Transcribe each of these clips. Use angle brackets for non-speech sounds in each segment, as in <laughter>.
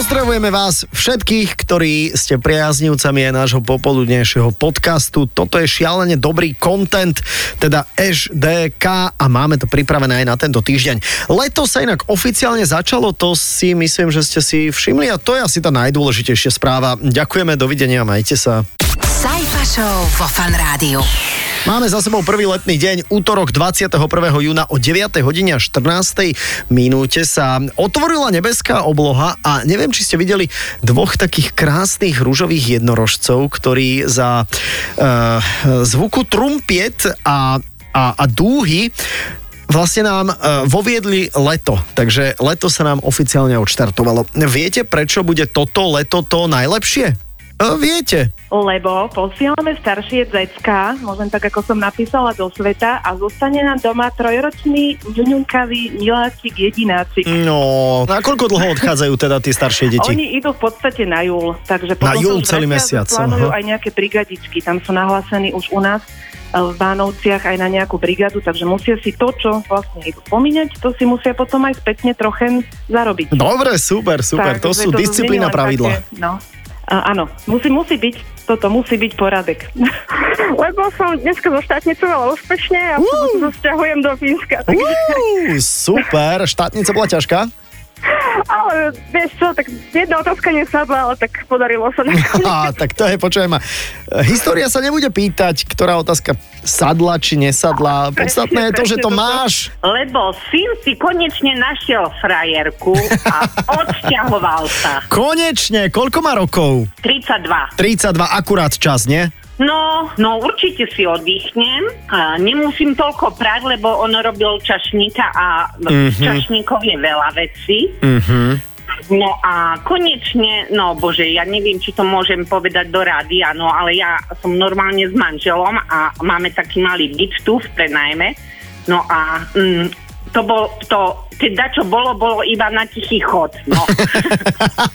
Pozdravujeme vás všetkých, ktorí ste priaznivcami aj nášho popoludnejšieho podcastu. Toto je šialene dobrý content, teda HDK a máme to pripravené aj na tento týždeň. Leto sa inak oficiálne začalo, to si myslím, že ste si všimli a to je asi tá najdôležitejšia správa. Ďakujeme, dovidenia, majte sa. Sajfa Show vo Fan Rádiu. Máme za sebou prvý letný deň, útorok 21. júna o 9. hodine a 14. minúte sa otvorila nebeská obloha a neviem, či ste videli dvoch takých krásnych rúžových jednorožcov, ktorí za uh, zvuku trumpiet a, a, a dúhy vlastne nám uh, voviedli leto, takže leto sa nám oficiálne odštartovalo. Viete, prečo bude toto leto to najlepšie? Uh, viete. lebo posielame staršie decka, môžem tak, ako som napísala, do sveta a zostane nám doma trojročný ňuňunkavý miláčik jedinácik. No, na koľko dlho odchádzajú teda tie staršie deti? Oni idú v podstate na júl, takže Na júl celý mesiac, Plánujú aj nejaké brigadičky, tam sú nahlásení už u nás e, v Bánovciach aj na nejakú brigadu, takže musia si to, čo vlastne idú pomíňať, to si musia potom aj spätne trochen zarobiť. Dobre, super, super, to Takže sú nie disciplína pravidla. Také, no. A, áno, musí, musí byť, toto musí byť poradek. <laughs> Lebo som dneska zo štátnicovala úspešne a uh. potom sa sťahujem do Fínska. Takže, Uú, super, štátnica bola ťažká? Ale vieš čo, tak jedna otázka nesadla, ale tak podarilo sa. <laughs> Á, tak to je, počujem ma. História sa nebude pýtať, ktorá otázka sadla či nesadla. Podstatné je to, že to máš. Lebo syn si konečne našiel frajerku a <laughs> odsťahoval sa. Konečne, koľko má rokov? 32. 32, akurát čas, nie? No, no určite si oddychnem. A nemusím toľko prať, lebo on robil čašníka a mm-hmm. čašníkov je veľa vecí. Mhm. No a konečne, no bože, ja neviem, či to môžem povedať do rádia, no ale ja som normálne s manželom a máme taký malý byt tu v prenajme. No a mm, to bol, to, teda čo bolo, bolo iba na tichý chod. No.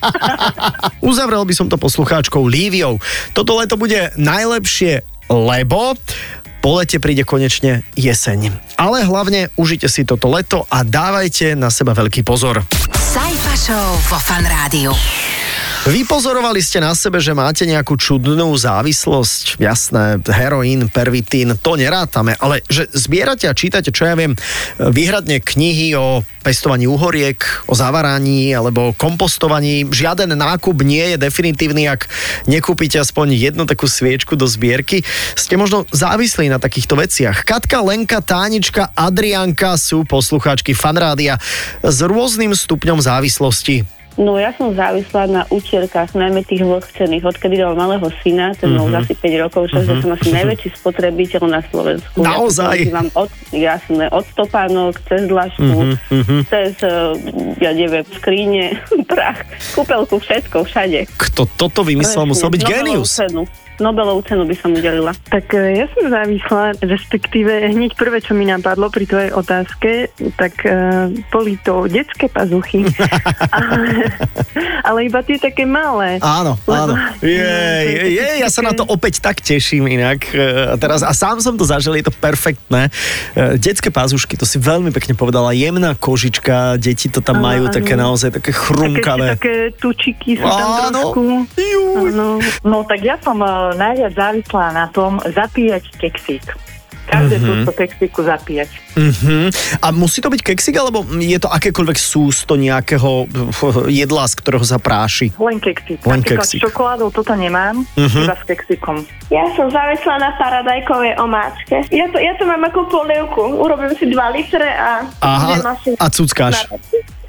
<laughs> Uzavrel by som to poslucháčkou Líviou. Toto leto bude najlepšie, lebo po lete príde konečne jeseň. Ale hlavne užite si toto leto a dávajte na seba veľký pozor. Sajfa Show vo Fan Rádiu. Vypozorovali ste na sebe, že máte nejakú čudnú závislosť, jasné, heroín, pervitín, to nerátame, ale že zbierate a čítate, čo ja viem, výhradne knihy o pestovaní uhoriek, o zavaraní alebo kompostovaní. Žiaden nákup nie je definitívny, ak nekúpite aspoň jednu takú sviečku do zbierky. Ste možno závislí na takýchto veciach. Katka, Lenka, Tánička, Adrianka sú poslucháčky fanrádia s rôznym stupňom závislosti. No ja som závislá na utierkách, najmä tých vlhčených. Odkedy mám malého syna, ten mal Mhm. asi 5 rokov, čiže som asi najväčší spotrebiteľ na Slovensku. Naozaj? Ja od, jasné, od stopánok, cez dlažku, Mhm, cez, eh, ja neviem, skríne, <laughs> prach, kúpelku, všetko, všade. Kto toto vymyslel, musel byť. Cenu. Nobelovú cenu by som udelila. Tak e, ja som závislá, respektíve hneď prvé, čo mi napadlo pri tvojej otázke, tak uh, boli to detské pazuchy. <laughs> ale, ale iba tie také malé. Áno, áno. Lebo- Jej, jej, ja sa na to opäť tak teším inak. E, A, teraz, a sám som to zažil, je to perfektné. Detské pázušky, to si veľmi pekne povedala, jemná kožička, deti to tam Áno, majú áno. také naozaj také Také, chrumkavé. také tučiky sú tam Áno. trošku. Áno. No tak ja som najviac závislá na tom zapíjať keksík. Každé mm-hmm. túto keksíku zapíjať. Mhm. A musí to byť keksik, alebo je to akékoľvek sústo nejakého jedla, z ktorého sa práši? Len keksík. Len Napríklad keksík. s čokoládou toto nemám, Mhm. iba s keksíkom. Ja som závislá na paradajkovej omáčke. Ja to, ja to mám ako polievku. Urobím si 2 litre a... Aha, a cuckáš.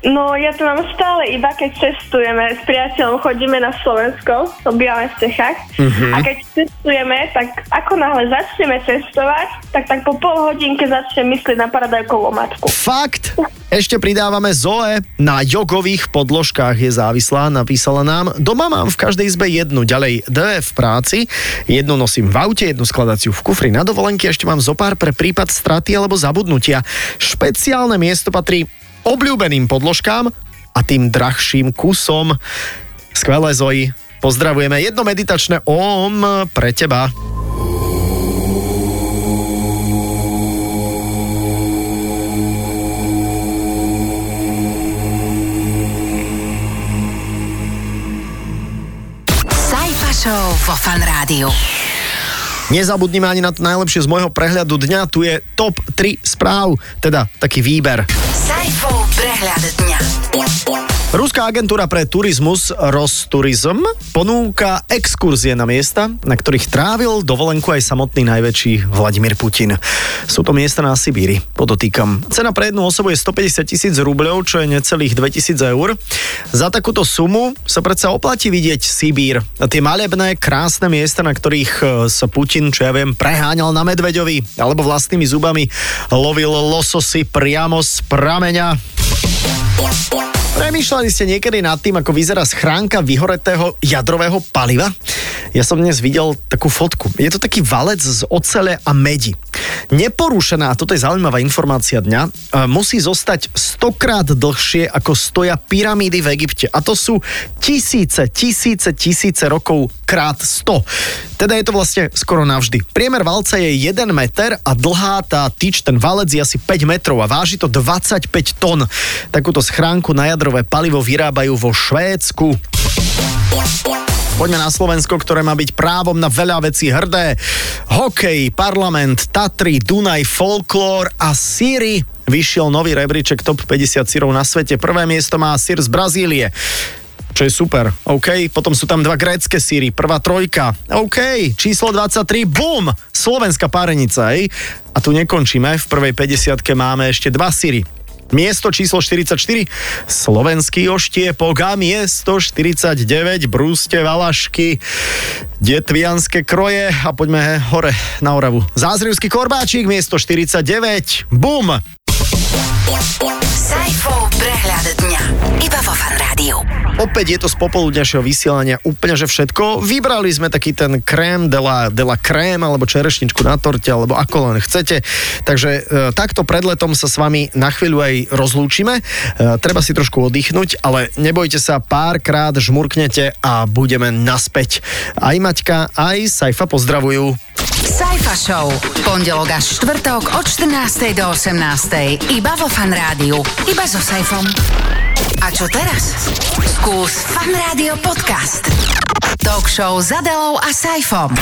No ja to mám stále iba keď cestujeme s priateľom, chodíme na Slovensko, obývame v Čechách Mhm. a keď cestujeme, tak ako náhle začneme cestovať, tak tak po pol hodinke začnem myslieť na paradajkovú matku. Fakt! Ešte pridávame Zoe. Na jogových podložkách je závislá, napísala nám. Doma mám v každej izbe jednu, ďalej dve v práci, jednu nosím v aute, jednu skladaciu v kufri na dovolenky, ešte mám zopár pre prípad straty alebo zabudnutia. Špeciálne miesto patrí obľúbeným podložkám a tým drahším kusom. Skvelé Zoji, pozdravujeme. Jedno meditačné OM pre teba. Show vo Fan Rádiu. Nezabudnime ani na to najlepšie z môjho prehľadu dňa. Tu je top 3 správ, teda taký výber. Sajfov prehľad dňa. Ruská agentúra pre turizmus Rosturism ponúka exkurzie na miesta, na ktorých trávil dovolenku aj samotný najväčší Vladimír Putin. Sú to miesta na Sibíri, podotýkam. Cena pre jednu osobu je 150 tisíc rubľov, čo je necelých 2000 eur. Za takúto sumu sa predsa oplatí vidieť Sibír. Tie malebné, krásne miesta, na ktorých e, sa Putin, čo ja viem, preháňal na medveďovi alebo vlastnými zubami lovil lososy priamo z prameňa. Premýšľali ste niekedy nad tým, ako vyzerá schránka vyhoretého jadrového paliva? Ja som dnes videl takú fotku. Je to taký valec z ocele a medi. Neporušená, a toto je zaujímavá informácia dňa, e, musí zostať stokrát dlhšie, ako stoja pyramídy v Egypte. A to sú tisíce, tisíce, tisíce rokov krát 100. Teda je to vlastne skoro navždy. Priemer valca je 1 meter a dlhá tá tyč, ten valec je asi 5 metrov a váži to 25 tón. Takúto schránku na jadrové palivo vyrábajú vo Švédsku. Poďme na Slovensko, ktoré má byť právom na veľa vecí hrdé. Hokej, parlament, Tatry, Dunaj, folklór a síry. Vyšiel nový rebríček top 50 sírov na svete. Prvé miesto má sír z Brazílie čo je super, OK. Potom sú tam dva grécke síry, prvá trojka, OK. Číslo 23, bum, slovenská párenica, hej. A tu nekončíme, v prvej 50 máme ešte dva síry. Miesto číslo 44, slovenský oštiepok a miesto 49, brúste, valašky, detvianské kroje a poďme hore na Oravu. Zázrivský korbáčik, miesto 49, bum! Iba vo Fan Rádiu. Opäť je to z popoludňašieho vysielania úplne že všetko. Vybrali sme taký ten krém de la, de la krém, alebo čerešničku na torte, alebo ako len chcete. Takže e, takto pred letom sa s vami na chvíľu aj rozlúčime. E, treba si trošku oddychnúť, ale nebojte sa, párkrát žmurknete a budeme naspäť. Aj Maťka, aj Saifa pozdravujú. Sajfa Show. Pondelok až štvrtok od 14. do 18. Iba vo Fan Rádiu. Iba so Sajfom. A čo teraz? Skús Fan Rádio podcast. Talk show s Adelou a Sajfom.